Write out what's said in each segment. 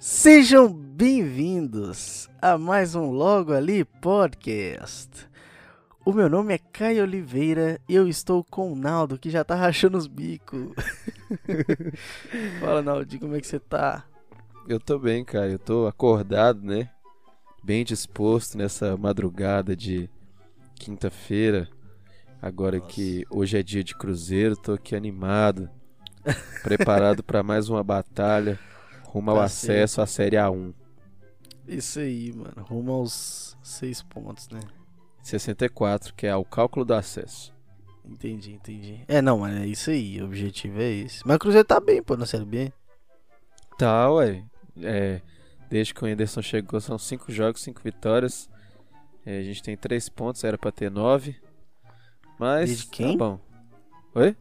Sejam bem-vindos a mais um Logo Ali Podcast. O meu nome é Caio Oliveira e eu estou com o Naldo que já tá rachando os bicos. Fala, Naldo, como é que você tá? Eu tô bem, Caio. Eu tô acordado, né? Bem disposto nessa madrugada de quinta-feira. Agora Nossa. que hoje é dia de cruzeiro, tô aqui animado, preparado para mais uma batalha rumo ao tá acesso à Série A1. Isso aí, mano. Rumo aos seis pontos, né? 64, que é o cálculo do acesso. Entendi, entendi. É, não, mas é isso aí. O objetivo é esse. Mas o Cruzeiro tá bem, pô, na Série B. Tá, ué. É, desde que o Anderson chegou, são cinco jogos, cinco vitórias. É, a gente tem três pontos, era pra ter nove. Mas. Desde quem? Tá bom. Oi?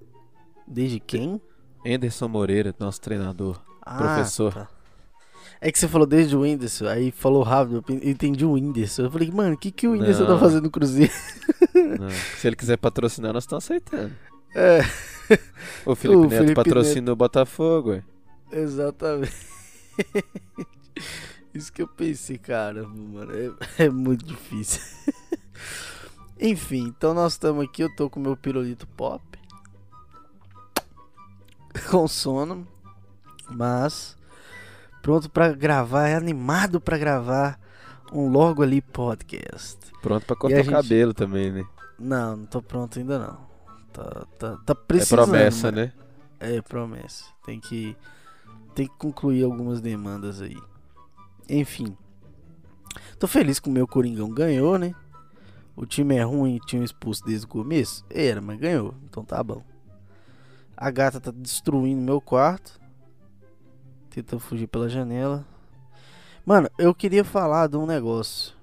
Desde quem? Anderson Moreira, nosso treinador. Ah, professor. Tá. É que você falou desde o Whindersson, aí falou rápido, eu entendi o Whindersson. Eu falei, mano, o que, que o Whindersson tá fazendo no Cruzeiro? Não. Se ele quiser patrocinar, nós estamos aceitando. É. O Felipe, o Neto Felipe patrocina Neto. o Botafogo, ué. Exatamente. Isso que eu pensei, cara, mano, é, é muito difícil. Enfim, então nós estamos aqui, eu tô com meu pirulito pop. Com sono. Mas pronto para gravar, é animado para gravar um logo ali podcast. Pronto para cortar gente... o cabelo também, né? Não, não tô pronto ainda não. Tá, tá, tá precisando. É promessa, né? É promessa. Tem que tem que concluir algumas demandas aí. Enfim. Tô feliz que o meu Coringão ganhou, né? O time é ruim, tinha expulso desde o começo? Era, mas ganhou. Então tá bom. A gata tá destruindo meu quarto. Tenta fugir pela janela. Mano, eu queria falar de um negócio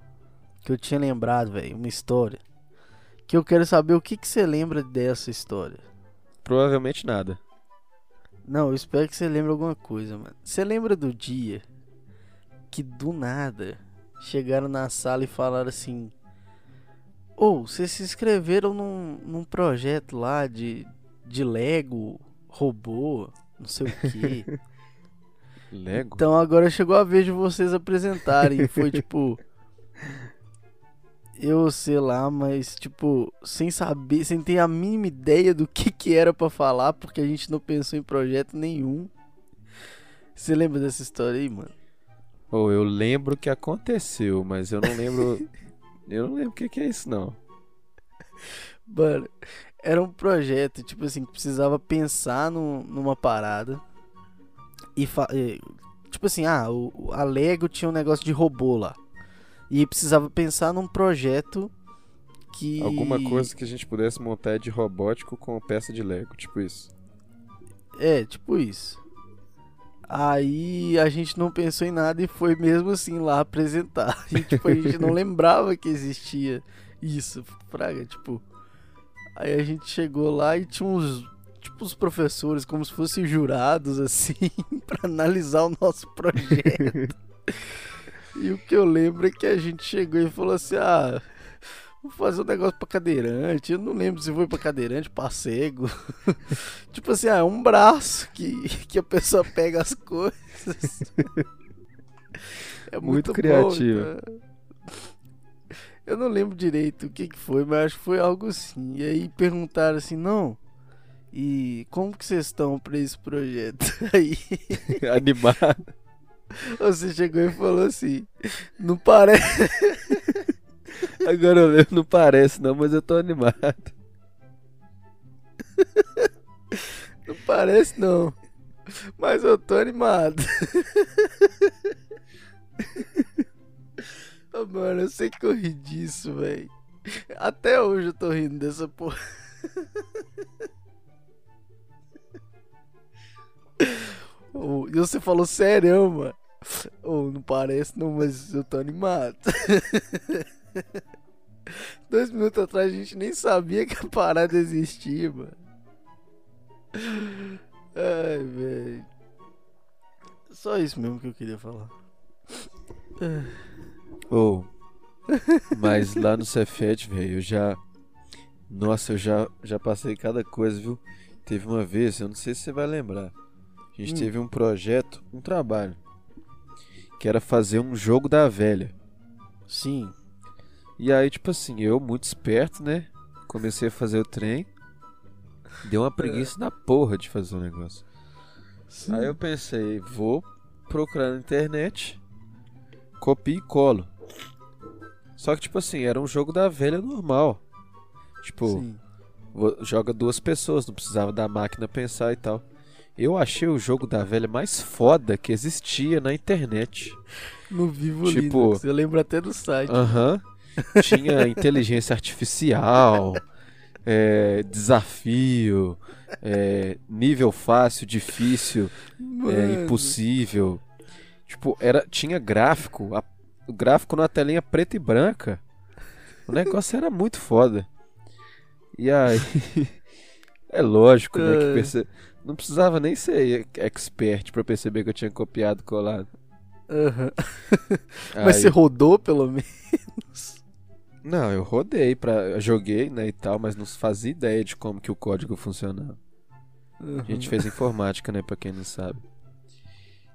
que eu tinha lembrado, velho, uma história. Que eu quero saber o que que você lembra dessa história. Provavelmente nada. Não, eu espero que você lembre alguma coisa, mano. Você lembra do dia que do nada chegaram na sala e falaram assim: Ou oh, vocês se inscreveram num, num projeto lá de, de Lego, robô, não sei o que. Lego? Então agora chegou a vez de vocês apresentarem. Foi tipo. Eu sei lá, mas tipo, sem saber, sem ter a mínima ideia do que que era para falar, porque a gente não pensou em projeto nenhum. Você lembra dessa história aí, mano? Oh, eu lembro que aconteceu, mas eu não lembro. eu não lembro o que, que é isso, não. Mano, era um projeto, tipo assim, que precisava pensar no, numa parada e, tipo assim, ah, o, a Lego tinha um negócio de robô lá. E precisava pensar num projeto que. Alguma coisa que a gente pudesse montar de robótico com peça de Lego, tipo isso. É, tipo isso. Aí a gente não pensou em nada e foi mesmo assim lá apresentar. E, tipo, a gente não lembrava que existia isso, praga, tipo. Aí a gente chegou lá e tinha uns tipo os professores como se fossem jurados assim para analisar o nosso projeto. e o que eu lembro é que a gente chegou e falou assim: "Ah, vou fazer um negócio para cadeirante". Eu não lembro se foi para cadeirante, para cego. tipo assim, ah, é um braço que que a pessoa pega as coisas. é muito, muito criativo. Bom, eu não lembro direito o que, que foi, mas acho que foi algo assim. E aí perguntaram assim: "Não, e como que vocês estão pra esse projeto aí? Animado. Você chegou e falou assim, não parece. Agora eu lembro, não parece não, mas eu tô animado. Não parece não, mas eu tô animado. Oh, mano, eu sei que eu ri disso, velho. Até hoje eu tô rindo dessa porra. Oh, e você falou sério, mano. Oh, não parece não, mas eu tô animado. Dois minutos atrás a gente nem sabia que a parada existia, mano. Ai, velho. Só isso mesmo que eu queria falar. Oh, mas lá no Cefet, velho, eu já. Nossa, eu já, já passei cada coisa, viu? Teve uma vez, eu não sei se você vai lembrar. A gente hum. teve um projeto, um trabalho. que era fazer um jogo da velha. Sim. E aí, tipo assim, eu, muito esperto, né? Comecei a fazer o trem. Deu uma preguiça da porra de fazer o negócio. Sim. Aí eu pensei, vou procurar na internet, copio e colo. Só que, tipo assim, era um jogo da velha normal. Tipo, joga duas pessoas, não precisava da máquina pensar e tal. Eu achei o jogo da velha mais foda que existia na internet. No Vivo Tipo- Linux. Eu lembro até do site. Aham. Tinha inteligência artificial, é, desafio, é, nível fácil, difícil, é, impossível. Tipo, era, tinha gráfico, a- o gráfico na telinha preta e branca. O negócio era muito foda. E aí, é lógico, né, que É. perce... não precisava nem ser expert pra perceber que eu tinha copiado e colado. Aí- Mas você rodou pelo menos? Não, eu rodei para, joguei, né, e tal, mas não fazia ideia de como que o código funcionava. A gente fez informática, né, pra quem não sabe.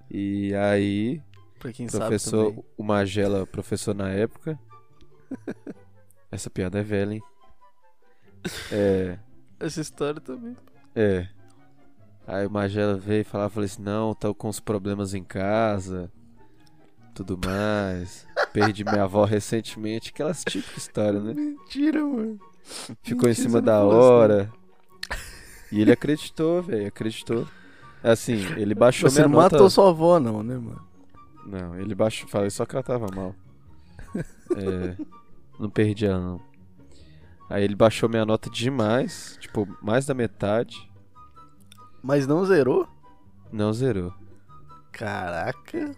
E aí, Pra quem professor, sabe também. o Magela, professor na época. Essa piada é velha, hein? É, Essa história também. é. Aí o Magela veio e falava, falei assim, não, tô com uns problemas em casa, tudo mais. Perdi minha avó recentemente, aquelas típicas histórias, né? Mentira, mano. Ficou em Mentira, cima você não da falou assim. hora. E ele acreditou, velho, acreditou. Assim, ele baixou Você minha não nota. matou sua avó, não, né, mano? Não, ele baixou, falei só que ela tava mal. É, não perdi ela não. Aí ele baixou minha nota demais, tipo, mais da metade. Mas não zerou? Não zerou. Caraca.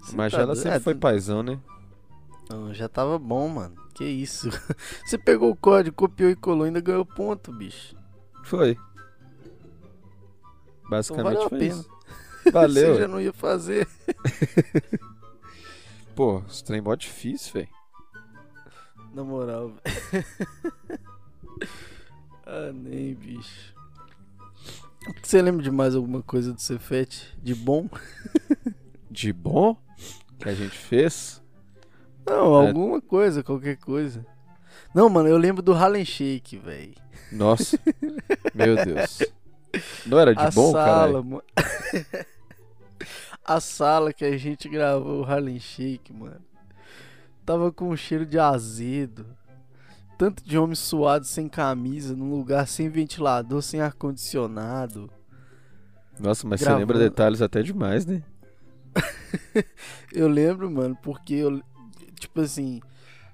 Você Mas tá ela doido? sempre foi paizão, né? Não, já tava bom, mano. Que isso. Você pegou o código, copiou e colou e ainda ganhou ponto, bicho. Foi. Então Basicamente valeu a foi pena. isso. Valeu. Você já não ia fazer. Pô, os trem mó difícil, velho. Na moral, velho. ah, nem, bicho. Você lembra de mais alguma coisa do Cefete? De bom? De bom que a gente fez. Não, É. alguma coisa, qualquer coisa. Não, mano, eu lembro do Harlem Shake, velho. Nossa. Meu Deus. Não era de A bom, cara? A sala que a gente gravou o Harlem Shake, mano. Tava com um cheiro de azedo. Tanto de homem suado sem camisa, num lugar sem ventilador, sem ar-condicionado. Nossa, mas você Gravando. lembra detalhes até demais, né? Eu lembro, mano, porque eu. Tipo assim,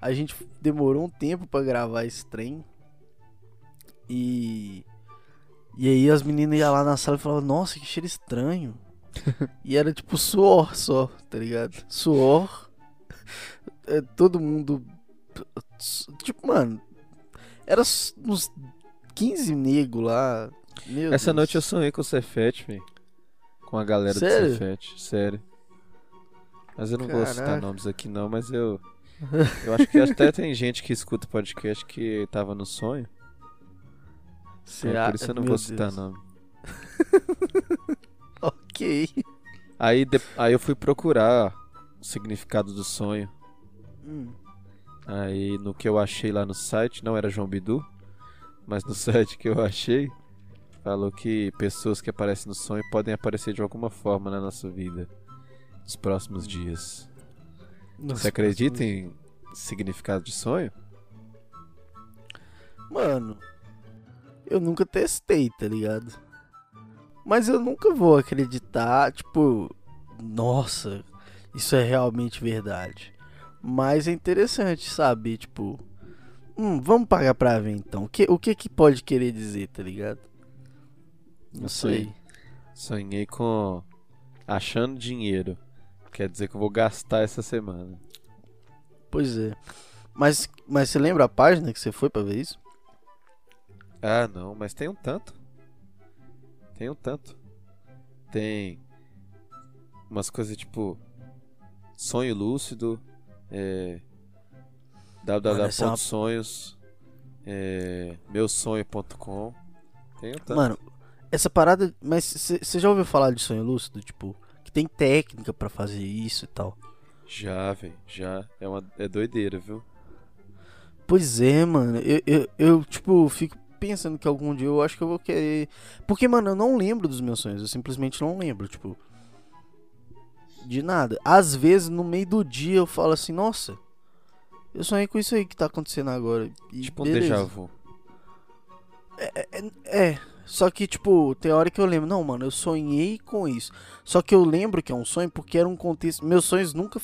a gente demorou um tempo pra gravar esse trem. E. E aí as meninas iam lá na sala e falavam, nossa, que cheiro estranho. e era tipo suor só, tá ligado? Suor. É, todo mundo. Tipo, mano. Era uns 15 negros lá. Meu Essa Deus. noite eu sonhei com o Cefete, velho. Com a galera Sério? do Cefete, sério. Mas eu não vou citar Caraca. nomes aqui não, mas eu. Eu acho que até tem gente que escuta o podcast que tava no sonho. É, a- por isso eu não meu vou citar Deus. nome. Ok. Aí, de- aí eu fui procurar o significado do sonho. Hum. Aí no que eu achei lá no site, não era João Bidu, mas no site que eu achei, falou que pessoas que aparecem no sonho podem aparecer de alguma forma na nossa vida nos próximos dias. Nossa, Você acredita em significado de sonho? Mano, eu nunca testei, tá ligado? Mas eu nunca vou acreditar, tipo, nossa, isso é realmente verdade. Mas é interessante saber, tipo, hum, vamos pagar pra ver então. O que, o que que pode querer dizer, tá ligado? Não sei. Sonhei com achando dinheiro. Quer dizer que eu vou gastar essa semana. Pois é. Mas, mas você lembra a página que você foi pra ver isso? Ah, não, mas tem um tanto. Tem um tanto. Tem umas coisas tipo sonho lúcido, é, é www.sonhos, é, meusonho.com. Tanto. Mano, essa parada. Mas você já ouviu falar de sonho lúcido? Tipo, que tem técnica pra fazer isso e tal. Já, velho, já. É, uma, é doideira, viu? Pois é, mano. Eu, eu, eu, tipo, fico pensando que algum dia eu acho que eu vou querer. Porque, mano, eu não lembro dos meus sonhos. Eu simplesmente não lembro, tipo. De nada. Às vezes, no meio do dia, eu falo assim, nossa. Eu sonhei com isso aí que tá acontecendo agora. E tipo um beleza. déjà vu. É, é, é, só que, tipo, tem hora que eu lembro, não, mano, eu sonhei com isso. Só que eu lembro que é um sonho porque era um contexto. Meus sonhos nunca.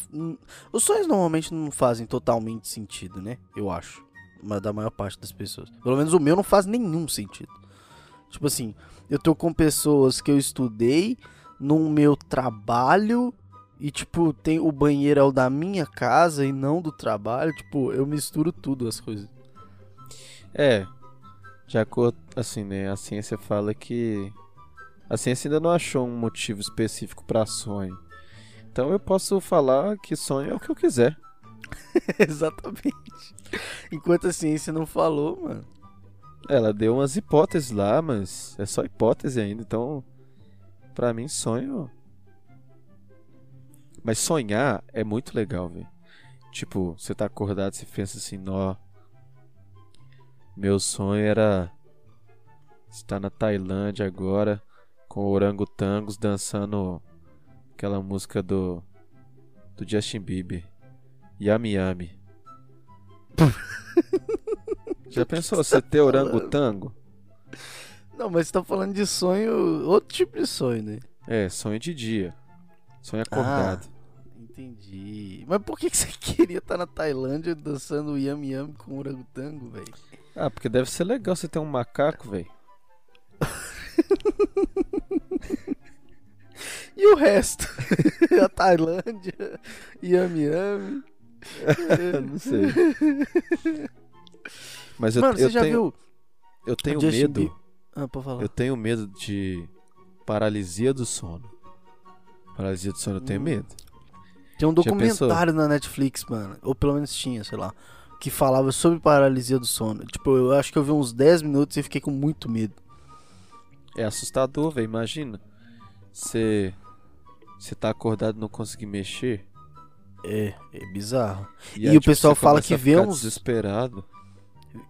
Os sonhos normalmente não fazem totalmente sentido, né? Eu acho. Mas da maior parte das pessoas. Pelo menos o meu não faz nenhum sentido. Tipo assim, eu tô com pessoas que eu estudei no meu trabalho. E, tipo, tem o banheiro é o da minha casa e não do trabalho. Tipo, eu misturo tudo as coisas. É, de acordo, assim, né? A ciência fala que a ciência ainda não achou um motivo específico pra sonho. Então eu posso falar que sonho é o que eu quiser. Exatamente. Enquanto a ciência não falou, mano. Ela deu umas hipóteses lá, mas é só hipótese ainda. Então, pra mim, sonho. Mas sonhar é muito legal, velho. Tipo, você tá acordado, você pensa assim, nó. Meu sonho era estar na Tailândia agora com orangotangos dançando aquela música do do Justin Bieber. Yami Yami. Já pensou você ter orangotango? Não, mas você tá falando de sonho, outro tipo de sonho, né? É, sonho de dia. Sonho acordado. Entendi. Mas por que, que você queria estar na Tailândia dançando Yami Yami com orangotango, velho? Ah, porque deve ser legal você ter um macaco, velho. E o resto? a Tailândia, Yami Yami. Não sei. Mas eu, Mano, eu você já tenho, viu? eu tenho medo. Ah, pode falar. Eu tenho medo de paralisia do sono. Paralisia do sono eu tenho Hum. medo. Tem um documentário na Netflix, mano. Ou pelo menos tinha, sei lá. Que falava sobre paralisia do sono. Tipo, eu acho que eu vi uns 10 minutos e fiquei com muito medo. É assustador, velho. Imagina. Você. Você tá acordado e não conseguir mexer. É, é bizarro. E, E aí, o tipo, pessoal fala que vê uns- desesperado.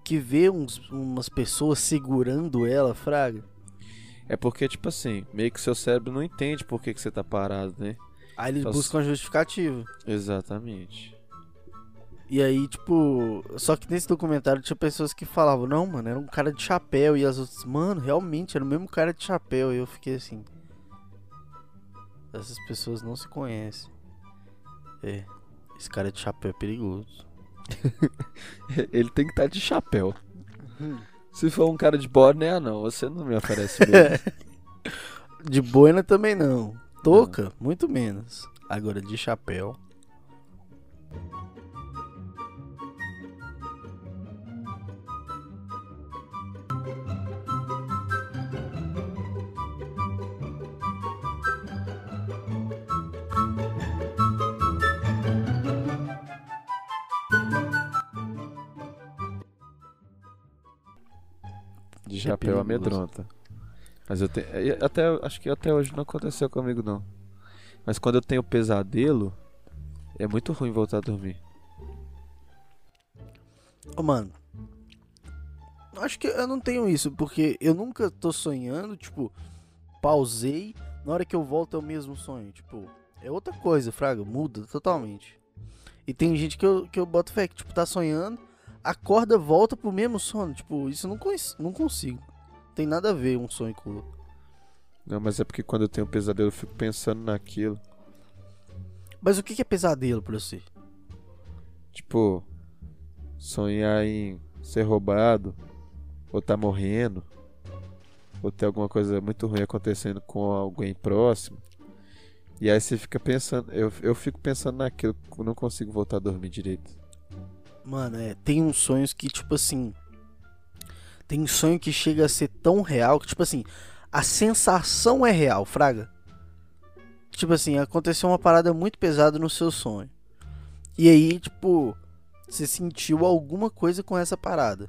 Que vê uns, umas pessoas segurando ela, fraga. É porque, tipo assim, meio que seu cérebro não entende por que, que você tá parado, né? Aí eles buscam a justificativa. Exatamente. E aí, tipo. Só que nesse documentário tinha pessoas que falavam, não, mano, era um cara de chapéu. E as outras, mano, realmente, era o mesmo cara de chapéu. E eu fiquei assim. Essas pessoas não se conhecem. É. Esse cara de chapéu é perigoso. Ele tem que estar de chapéu. Hum. Se for um cara de boné, ah, não. Você não me oferece mesmo. De boina também não. Touca, muito menos. Agora de chapéu. De chapéu amedronta. Mas eu tenho. Até, acho que até hoje não aconteceu comigo, não. Mas quando eu tenho pesadelo, é muito ruim voltar a dormir. Ô, mano. Acho que eu não tenho isso, porque eu nunca tô sonhando, tipo, pausei, na hora que eu volto é o mesmo sonho. Tipo, é outra coisa, Fraga, muda totalmente. E tem gente que eu, que eu boto fé, que, tipo, tá sonhando, acorda, volta pro mesmo sono. Tipo, isso eu não, não consigo. Tem nada a ver um sonho com o outro. Não, mas é porque quando eu tenho pesadelo eu fico pensando naquilo. Mas o que que é pesadelo pra você? Tipo, sonhar em ser roubado, ou tá morrendo, ou ter alguma coisa muito ruim acontecendo com alguém próximo. E aí você fica pensando, eu, eu fico pensando naquilo, eu não consigo voltar a dormir direito. Mano, é, tem uns sonhos que, tipo assim. Tem sonho que chega a ser tão real que, tipo assim, a sensação é real, Fraga. Tipo assim, aconteceu uma parada muito pesada no seu sonho. E aí, tipo, você sentiu alguma coisa com essa parada.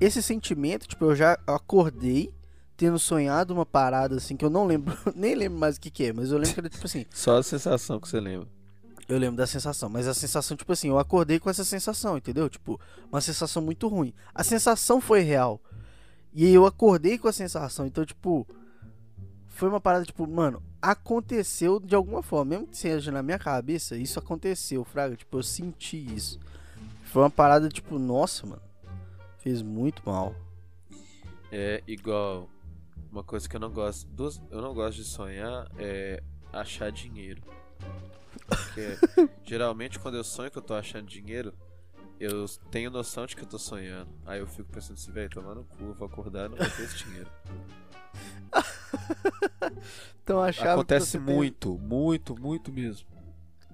Esse sentimento, tipo, eu já acordei, tendo sonhado uma parada assim que eu não lembro, nem lembro mais o que, que é, mas eu lembro que era tipo assim. Só a sensação que você lembra. Eu lembro da sensação, mas a sensação, tipo assim, eu acordei com essa sensação, entendeu? Tipo, uma sensação muito ruim. A sensação foi real. E eu acordei com a sensação, então, tipo, foi uma parada, tipo, mano, aconteceu de alguma forma, mesmo que seja na minha cabeça, isso aconteceu, fraga, tipo, eu senti isso. Foi uma parada, tipo, nossa, mano, fez muito mal. É igual uma coisa que eu não gosto, duas, eu não gosto de sonhar é achar dinheiro. Porque geralmente quando eu sonho que eu tô achando dinheiro, eu tenho noção de que eu tô sonhando. Aí eu fico pensando assim, velho, tomando cu, vou acordar e não vou ter esse dinheiro. então achava Acontece muito, muito, muito mesmo.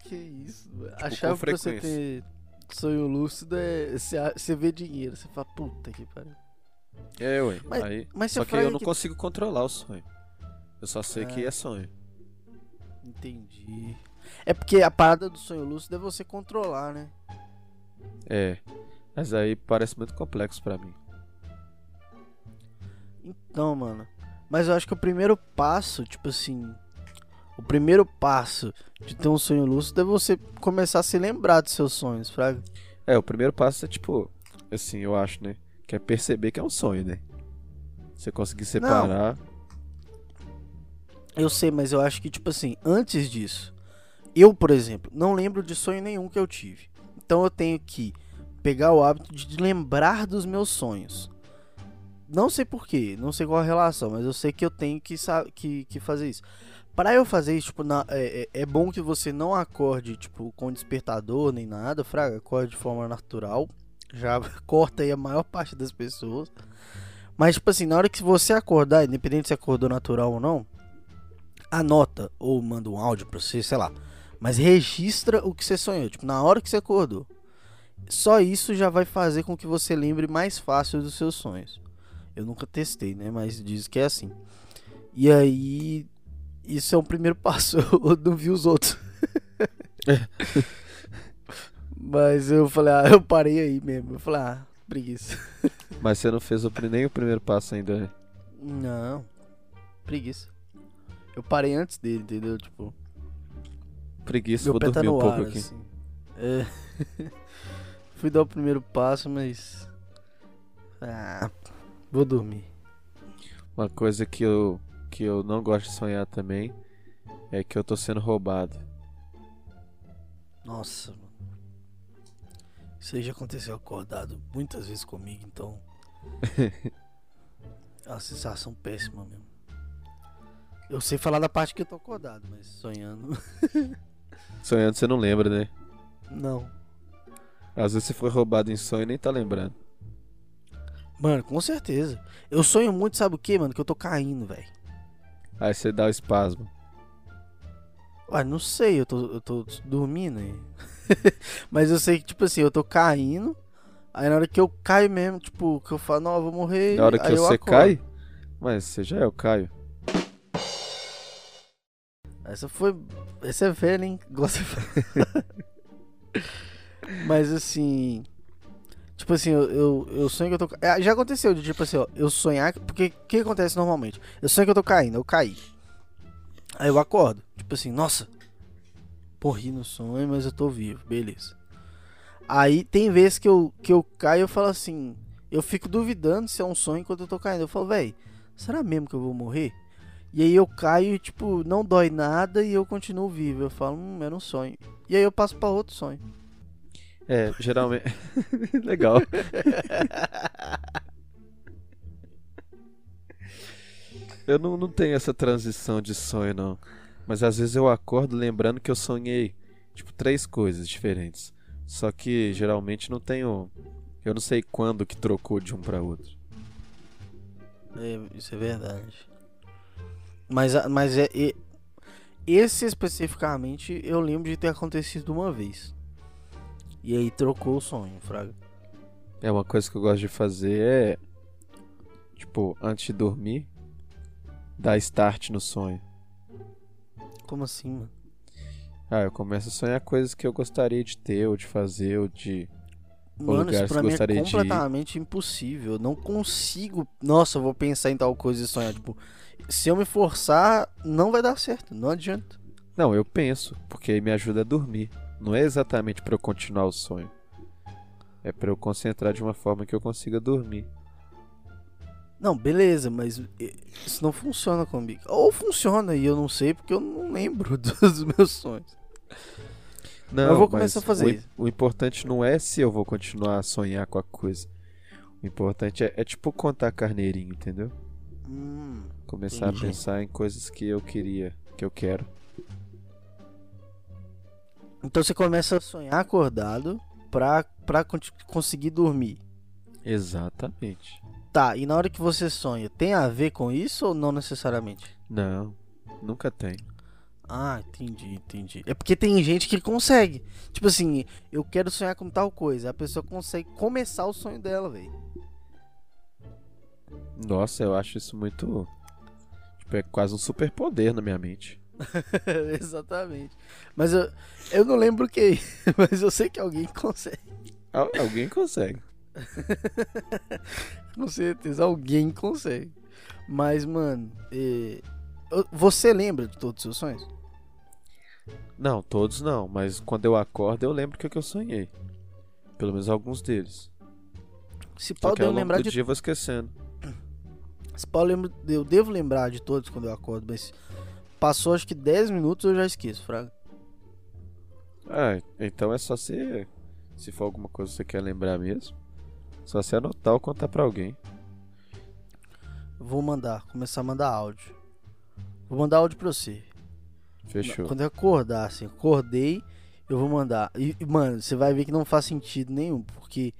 Que isso, tipo, achava que você ter sonho lúcido é você vê dinheiro, você fala, puta que pariu. É, ué. Mas, aí, mas só que eu não que... consigo controlar o sonho. Eu só sei que é sonho. Entendi. É porque a parada do sonho lúcido é você controlar, né? É. Mas aí parece muito complexo para mim. Então, mano. Mas eu acho que o primeiro passo, tipo assim. O primeiro passo de ter um sonho lúcido é você começar a se lembrar dos seus sonhos, Fraga. É, o primeiro passo é tipo. Assim, eu acho, né? Que é perceber que é um sonho, né? Você conseguir separar. Não. Eu sei, mas eu acho que, tipo assim, antes disso, eu, por exemplo, não lembro de sonho nenhum que eu tive. Então eu tenho que pegar o hábito de lembrar dos meus sonhos. Não sei porquê, não sei qual a relação, mas eu sei que eu tenho que, que, que fazer isso. Para eu fazer isso, tipo, na, é, é, é bom que você não acorde, tipo, com despertador nem nada, fraga, acorde de forma natural. Já corta aí a maior parte das pessoas. Mas, tipo assim, na hora que você acordar, independente se acordou natural ou não, anota ou manda um áudio pra você, sei lá. Mas registra o que você sonhou, tipo, na hora que você acordou. Só isso já vai fazer com que você lembre mais fácil dos seus sonhos. Eu nunca testei, né? Mas diz que é assim. E aí, isso é o primeiro passo. Eu não vi os outros. Mas eu falei, ah, eu parei aí mesmo. Eu falei, ah, preguiça. Mas você não fez o, nem o primeiro passo ainda, né? Não, preguiça. Eu parei antes dele, entendeu? Tipo. Preguiça, vou tá dormir tá um pouco ar, aqui. Assim. É. Fui dar o primeiro passo, mas. Ah, vou dormir. Uma coisa que eu, que eu não gosto de sonhar também é que eu tô sendo roubado. Nossa, mano. Isso aí já aconteceu acordado muitas vezes comigo, então. é uma sensação péssima mesmo. Eu sei falar da parte que eu tô acordado, mas sonhando. Sonhando você não lembra, né? Não. Às vezes você foi roubado em sonho e nem tá lembrando. Mano, com certeza. Eu sonho muito, sabe o que, mano? Que eu tô caindo, velho. Aí você dá o espasmo. Ué, não sei, eu tô, eu tô dormindo aí. Mas eu sei que, tipo assim, eu tô caindo. Aí na hora que eu caio mesmo, tipo, que eu falo, não, eu vou morrer. Na hora que você cai? Mas você já é o Caio. Essa foi. Essa é velha, hein? Gosta Mas assim. Tipo assim, eu, eu, eu, sonho que eu tô. É, já aconteceu de tipo assim, ó, eu sonhar. Porque o que acontece normalmente? Eu sonho que eu tô caindo, eu caí. Aí eu acordo. Tipo assim, nossa. Morri no sonho, mas eu tô vivo, beleza. Aí tem vezes que eu, que eu caio eu falo assim. Eu fico duvidando se é um sonho enquanto eu tô caindo. Eu falo, velho, será mesmo que eu vou morrer? E aí eu caio e, tipo, não dói nada e eu continuo vivo. Eu falo, hum, era um sonho. E aí eu passo para outro sonho. É, geralmente. Legal. eu não, não tenho essa transição de sonho, não. Mas às vezes eu acordo lembrando que eu sonhei, tipo, três coisas diferentes. Só que geralmente não tenho. Eu não sei quando que trocou de um para outro. É, isso é verdade. Mas, mas é, é, esse especificamente eu lembro de ter acontecido uma vez. E aí trocou o sonho, Fraga. É uma coisa que eu gosto de fazer é tipo, antes de dormir, dar start no sonho. Como assim, mano? Ah, eu começo a sonhar coisas que eu gostaria de ter, ou de fazer, ou de Mano, isso pra mim é gostaria de completamente impossível. Eu não consigo. Nossa, eu vou pensar em tal coisa e sonhar. Tipo, se eu me forçar, não vai dar certo. Não adianta. Não, eu penso, porque aí me ajuda a dormir. Não é exatamente pra eu continuar o sonho. É pra eu concentrar de uma forma que eu consiga dormir. Não, beleza, mas eh, isso não funciona comigo. Ou funciona e eu não sei porque eu não lembro dos meus sonhos. Não, Eu vou começar a fazer o, isso. o importante não é se eu vou continuar a sonhar com a coisa. O importante é, é tipo contar carneirinho, entendeu? Hum, Começar Entendi. a pensar em coisas que eu queria, que eu quero. Então você começa a sonhar acordado pra, pra con- conseguir dormir. Exatamente. Tá, e na hora que você sonha, tem a ver com isso ou não necessariamente? Não, nunca tem. Ah, entendi, entendi. É porque tem gente que consegue. Tipo assim, eu quero sonhar com tal coisa. A pessoa consegue começar o sonho dela, velho. Nossa, eu acho isso muito. Tipo, é quase um superpoder na minha mente. Exatamente. Mas eu, eu não lembro quem. Mas eu sei que alguém consegue. Al- alguém consegue. Com certeza, alguém consegue. Mas, mano, é, você lembra de todos os seus sonhos? Não, todos não, mas quando eu acordo eu lembro que, que eu sonhei. Pelo menos alguns deles. Se Só pau que ao eu longo lembrar de dia eu vou esquecendo. Se pau eu lembro, eu devo lembrar de todos quando eu acordo, mas passou acho que 10 minutos eu já esqueço, fraga. Ah, então é só você. Se for alguma coisa que você quer lembrar mesmo, só você anotar ou contar pra alguém. Vou mandar, começar a mandar áudio. Vou mandar áudio pra você. Fechou. Quando eu acordar, assim, acordei, eu vou mandar. E, mano, você vai ver que não faz sentido nenhum, porque,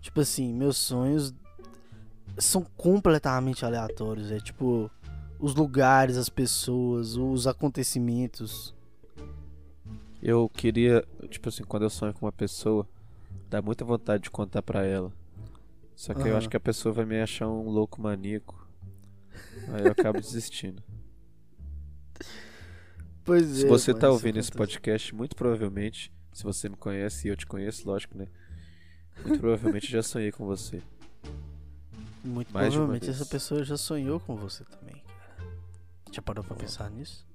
tipo assim, meus sonhos são completamente aleatórios. É tipo, os lugares, as pessoas, os acontecimentos. Eu queria, tipo assim, quando eu sonho com uma pessoa, dá muita vontade de contar pra ela. Só que eu Aham. acho que a pessoa vai me achar um louco maníaco. Aí eu acabo desistindo. Pois Se é. você mano, tá ouvindo esse podcast, muito provavelmente, se você me conhece e eu te conheço, lógico, né? Muito provavelmente já sonhei com você. Muito mais provavelmente essa pessoa já sonhou com você também, cara. Já parou pra pensar nisso?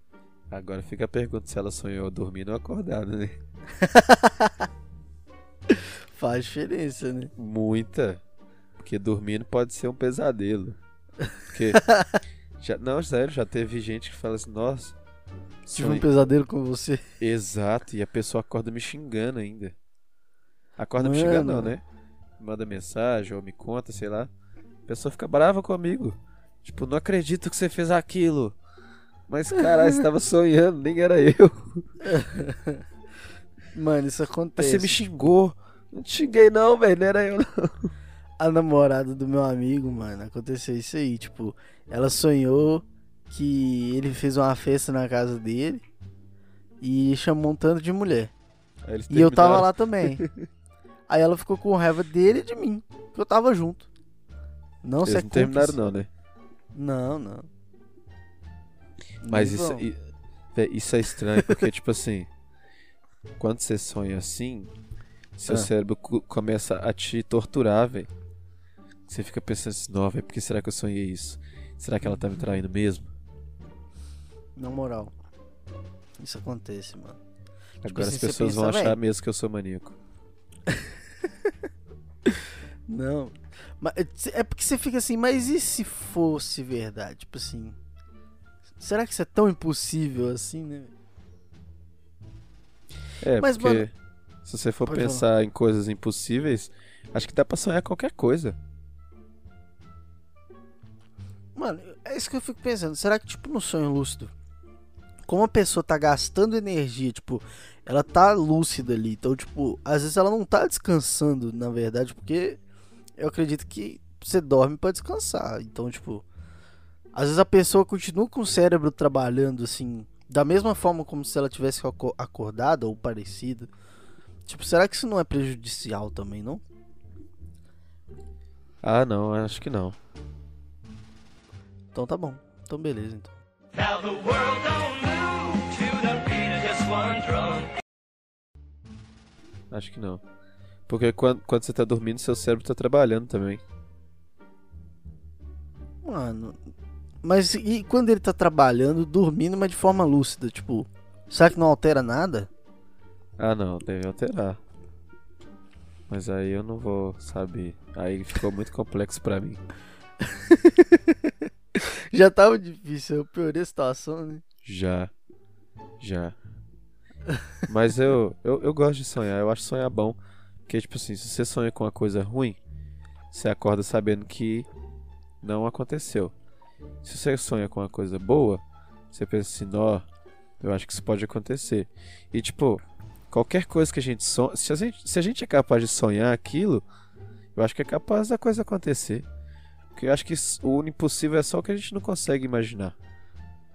Agora fica a pergunta se ela sonhou dormindo ou acordada, né? Faz diferença, né? Muita. Porque dormindo pode ser um pesadelo. Porque. Já, não, sério, já teve gente que fala assim, nossa. Tive um sonhei- pesadelo com você. Exato, e a pessoa acorda me xingando ainda. Acorda me xingando, não, Mano. né? Manda mensagem ou me conta, sei lá. A pessoa fica brava comigo. Tipo, não acredito que você fez aquilo. Mas caralho, você tava sonhando, nem era eu. Mano, isso Mas acontece. você me xingou. Não te xinguei, não, velho. Não era eu, não. A namorada do meu amigo, mano, aconteceu isso aí. Tipo, ela sonhou que ele fez uma festa na casa dele e chamou um tanto de mulher. E eu tava lá também. Aí ela ficou com raiva dele e de mim, que eu tava junto. Não Eles se é não terminaram, não, né? Não, não. Mas isso, vé, isso é estranho, porque, tipo assim, quando você sonha assim, seu Ah. cérebro co- começa a te torturar, velho. Você fica pensando assim, não, velho, por que será que eu sonhei isso? Será que ela tá me traindo mesmo? Na moral. Isso acontece, mano. Agora assim, as pessoas pensa, vão achar mesmo que eu sou maníaco. Não. Mas é porque você fica assim, mas e se fosse verdade? Tipo assim. Será que isso é tão impossível assim, né? É, Mas, porque mano, se você for pode pensar em coisas impossíveis, acho que dá pra sonhar qualquer coisa. Mano, é isso que eu fico pensando. Será que, tipo, no sonho lúcido, como a pessoa tá gastando energia, tipo, ela tá lúcida ali, então, tipo, às vezes ela não tá descansando, na verdade, porque eu acredito que você dorme pra descansar. Então, tipo, às vezes a pessoa continua com o cérebro trabalhando, assim, da mesma forma como se ela tivesse aco- acordada ou parecida. Tipo, será que isso não é prejudicial também, não? Ah, não, acho que não. Então tá bom. Então beleza, então. Now the world don't move to the beat of just one drum. Acho que não. Porque quando, quando você tá dormindo, seu cérebro tá trabalhando também. Mano. Mas e quando ele tá trabalhando, dormindo, mas de forma lúcida? Tipo, será que não altera nada? Ah, não, deve alterar. Mas aí eu não vou saber. Aí ficou muito complexo pra mim. Já tava difícil, eu piorei a situação, né? Já. Já. Mas eu, eu, eu gosto de sonhar, eu acho sonhar bom. Porque, tipo assim, se você sonha com uma coisa ruim, você acorda sabendo que não aconteceu. Se você sonha com uma coisa boa, você pensa assim, ó, eu acho que isso pode acontecer. E, tipo, qualquer coisa que a gente sonha. Se a gente, se a gente é capaz de sonhar aquilo, eu acho que é capaz da coisa acontecer. Porque eu acho que isso- o impossível é só o que a gente não consegue imaginar.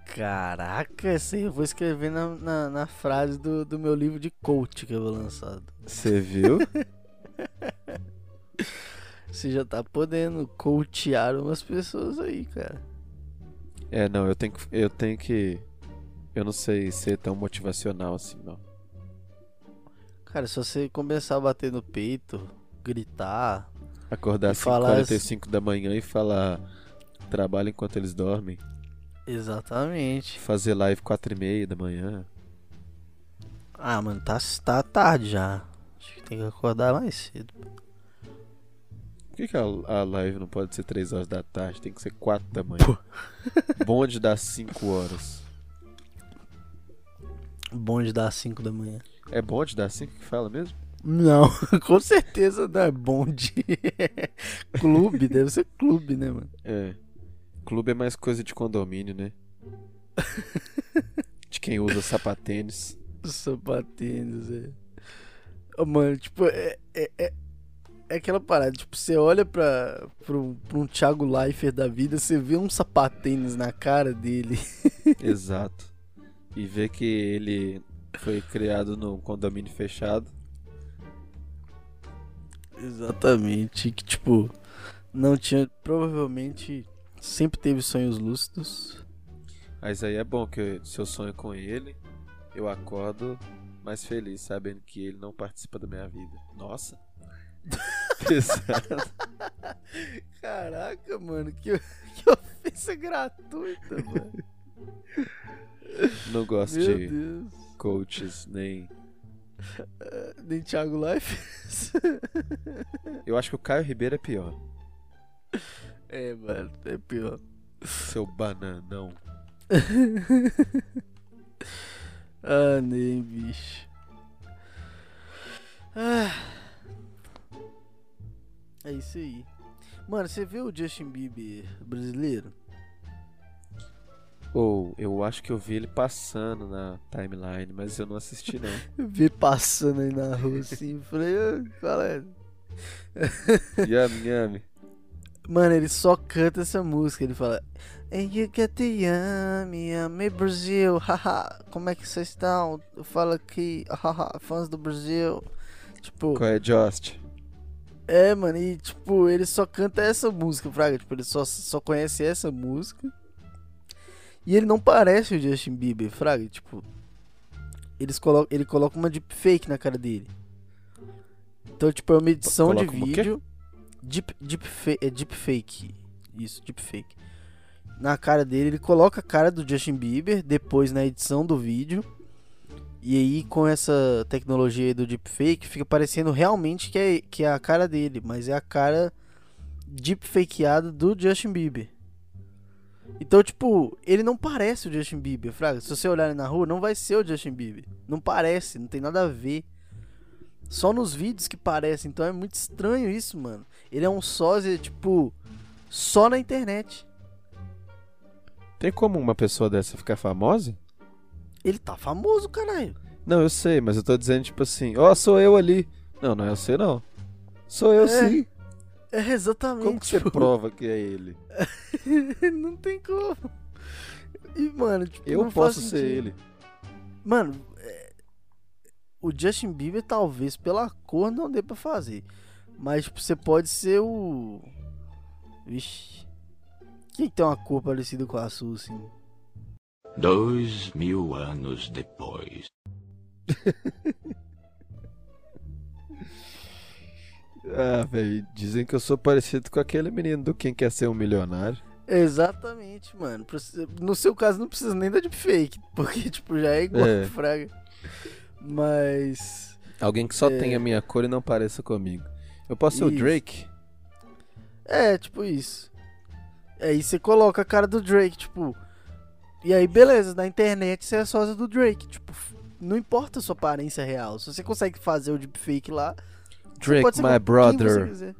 Caraca, essa aí eu vou escrever na, na, na frase do, do meu livro de coach que eu vou lançar. Você viu? Você já tá podendo coachear umas pessoas aí, cara. É, não, eu tenho que. Eu tenho que. Eu não sei ser tão motivacional assim, não. Cara, se você começar a bater no peito, gritar. Acordar E às falar 5h45 da manhã e falar. Trabalho enquanto eles dormem. Exatamente. Fazer live 4h30 da manhã. Ah, mano, tá, tá tarde já. Acho que tem que acordar mais cedo. Por que, que a, a live não pode ser 3 horas da tarde? Tem que ser 4 da manhã. Bonde das 5 horas. Bonde das 5 da manhã. É bonde das 5 que fala mesmo? Não, com certeza não é bonde. clube, deve ser clube, né, mano? É. Clube é mais coisa de condomínio, né? de quem usa sapatênis. Sapatênis, é. Ô, Mano, tipo, é, é, é, é aquela parada, tipo, você olha pra, pra, um, pra um Thiago Leifert da vida, você vê um sapatênis na cara dele. Exato. E ver que ele foi criado num condomínio fechado. Exatamente, que tipo, não tinha, provavelmente sempre teve sonhos lúcidos. Mas aí é bom que se eu sonho com ele, eu acordo mais feliz, sabendo que ele não participa da minha vida. Nossa. Pesado. Caraca, mano, que, que ofensa gratuita, mano. Não gosto Meu de Deus. coaches, nem. Nem Thiago Life? Eu acho que o Caio Ribeiro é pior. é, mano, é pior. Seu bananão. ah, nem, bicho. Ah. É isso aí. Mano, você viu o Justin Bieber brasileiro? Ou eu acho que eu vi ele passando na timeline, mas eu não assisti não. Eu vi passando aí na rua assim, falei, qual é? Yami, yami. Mano, ele só canta essa música. Ele fala: And you get the yummy, yummy Brasil, haha. Como é que vocês estão? Eu falo aqui, haha, fãs do Brasil. Tipo, Qual é Just? é, mano, e tipo, ele só canta essa música, Fraga. Tipo, ele só, só conhece essa música. E ele não parece o Justin Bieber, Fraga. Tipo, eles colocam, ele coloca uma deepfake na cara dele. Então, tipo, é uma edição de Coloca quê? vídeo. Deep, deepfa é deepfake. Isso, deepfake. Na cara dele, ele coloca a cara do Justin Bieber, depois na edição do vídeo. E aí, com essa tecnologia aí do deepfake, fica parecendo realmente que é, que é a cara dele, mas é a cara deepfakeada do Justin Bieber. Então, tipo, ele não parece o Justin Bieber, Fraga. Se você olhar na rua, não vai ser o Justin Bieber. Não parece, não tem nada a ver. Só nos vídeos que parece, então é muito estranho isso, mano. Ele é um sósia, tipo, só na internet. Tem como uma pessoa dessa ficar famosa? Ele tá famoso, caralho. Não, eu sei, mas eu tô dizendo tipo assim, ó, sou eu ali. Não, não é você não. Sou eu É, sim. É exatamente. Como que você tipo, prova que é ele? não tem como. E, mano, tipo, Eu não faz posso ser ele. Mano, é, o Justin Bieber talvez pela cor não dê pra fazer. Mas, tipo, você pode ser o. Vixe. Quem tem uma cor parecida com a sua, assim? Dois mil anos depois. Ah, velho, dizem que eu sou parecido com aquele menino do Quem Quer Ser um Milionário. Exatamente, mano. No seu caso não precisa nem da deepfake, porque tipo já é igual É. fraga. Mas Alguém que só É. tenha a minha cor e não pareça comigo. Eu posso ser o Isso. Drake? é, tipo isso. Aí você coloca a cara do Drake, tipo. E aí beleza, na internet você é sósia do Drake, tipo, não importa a sua aparência real. Se você consegue fazer o deepfake lá, Drake, my brother.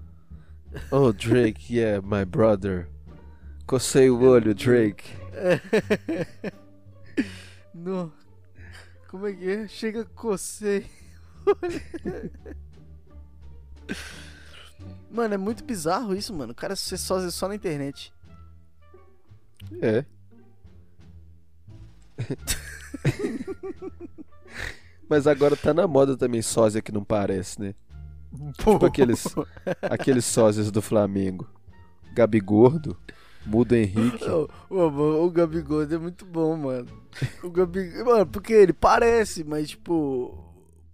Oh, Drake, yeah, my brother. Cocei o olho, Drake. No. Como é que é? Chega, cocei. mano, é muito bizarro isso, mano. O cara ser sósia só na internet. É. Mas agora tá na moda também sósia que não parece, né? Tipo aqueles, aqueles sósias do Flamengo. Gabi Gordo, Mudo Henrique. Ô, mano, o Gabigol é muito bom, mano. O Gabigol. Mano, porque ele parece, mas tipo.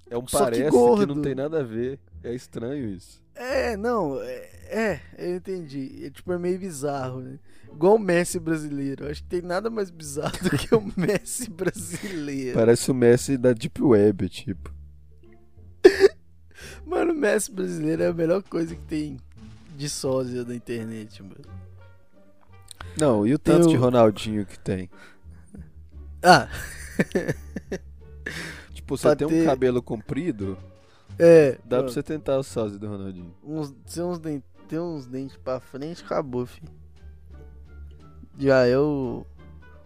É um que parece que, gordo. não tem nada a ver. É estranho isso. É, não. É, é, eu entendi. É, tipo, é meio bizarro, né? Igual o Messi brasileiro. Acho que tem nada mais bizarro do que o Messi brasileiro. Parece o Messi da Deep Web, tipo. Messi brasileiro é a melhor coisa que tem de sósia da internet, mano. Não, e o tanto Eu- de Ronaldinho que tem? Ah, Tipo, você tem um cabelo comprido, é. dá mano, pra você tentar o sósia do Ronaldinho. Uns, tem, uns dentes, tem uns dentes pra frente, acabou, filho. Já é o.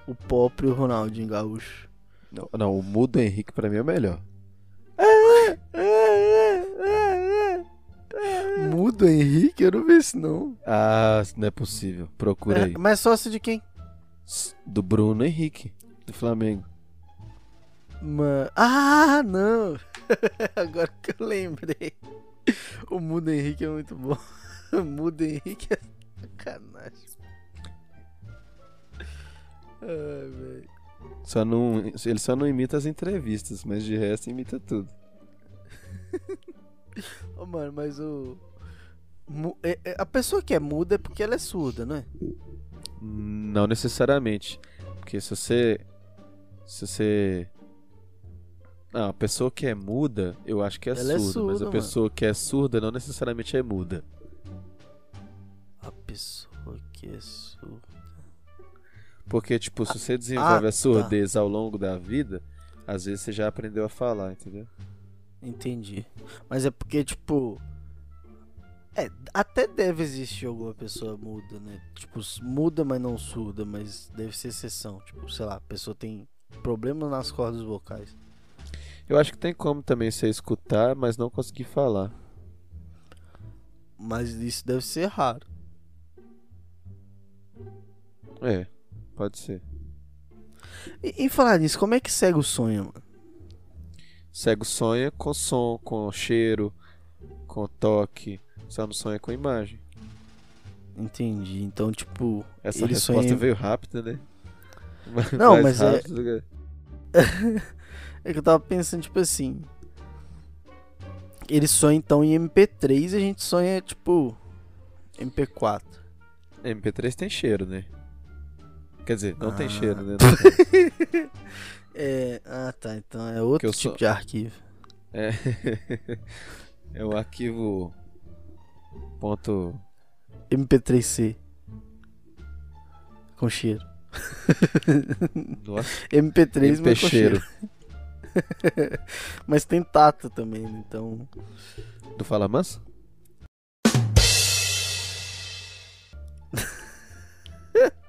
O próprio Ronaldinho Gaúcho. Não, não, o Mudo Henrique pra mim é o melhor. Mudo Henrique? Eu não vi isso não. Ah, não é possível. Procura aí. É, mas sócio de quem? Do Bruno Henrique, do Flamengo. Ma- Ah, não! Agora que eu lembrei. O Mudo Henrique é muito bom. O Mudo Henrique é sacanagem. Ai, velho. Só não, ele só não imita as entrevistas, mas de resto imita tudo. Ô, mano, mas o. é- é- A pessoa que é muda é porque ela é surda, não é? Não necessariamente. Porque se você. Se você. Não, a pessoa que é muda, eu acho que é Ela é surda, mas surda, a mano. pessoa que é surda não necessariamente é muda. A pessoa que é surda. Porque, tipo, se você desenvolve ah, a surdez ao longo da vida, às vezes você já aprendeu a falar, entendeu? Entendi. Mas é porque, tipo. É, até deve existir alguma pessoa muda, né? Tipo, muda, mas não surda, mas deve ser exceção. Tipo, sei lá, a pessoa tem problema nas cordas vocais. Eu acho que tem como também você escutar, mas não conseguir falar. Mas isso deve ser raro. É, pode ser. E, em falar nisso, como é que segue o sonho, mano? Cego sonha com som, com cheiro, com toque. Só não sonha com imagem. Entendi. Então, tipo. Essa resposta sonha... veio rápida, né? Não, mas é- rápido É que eu tava pensando, tipo assim. Ele sonha então em MP3 e a gente sonha, tipo. MP4. MP3 tem cheiro, né? Quer dizer, não tem Ah. cheiro, né? Tem. É. Ah, tá. Então é outro tipo sou- de arquivo. É. é o arquivo. Ponto. MP3C. Com cheiro. Nossa, MP3 MP mas com cheiro. cheiro. mas tem tato também, né? então. Do Fala Manso?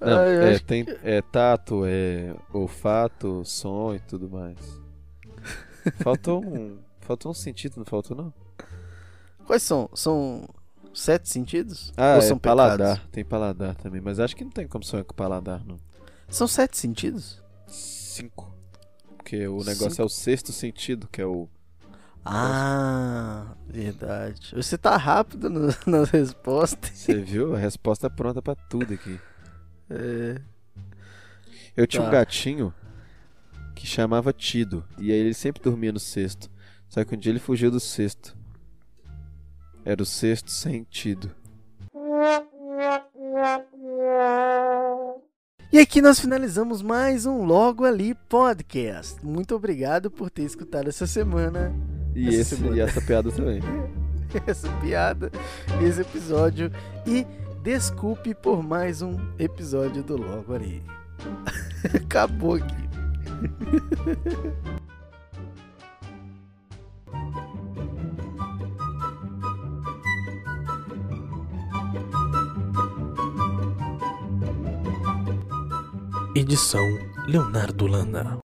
Não, Ah, é, tem, é tato, é olfato, som e tudo mais. Faltou um. Faltou um sentido, não faltou não? Quais são? São sete sentidos? Ah, Ou é são paladar. pecados? Tem paladar também, mas acho que não tem como sonhar com paladar, não. São sete sentidos? Cinco. Porque o negócio Cinco? é o sexto sentido, que é o. Ah, verdade. Você tá rápido no, nas respostas. Você viu? A resposta pronta pra tudo aqui. É. Eu tinha um Tá. gatinho que chamava Tido. E aí ele sempre dormia no cesto. Só que um dia ele fugiu do sexto. Era o sexto sentido. E aqui nós finalizamos mais um Logo Ali Podcast. Muito obrigado por ter escutado essa semana. E, Essa esse, semana. e essa piada também. essa piada, esse episódio e desculpe por mais um episódio do Logo Ali. Acabou aqui. Edição Leonardo Lana.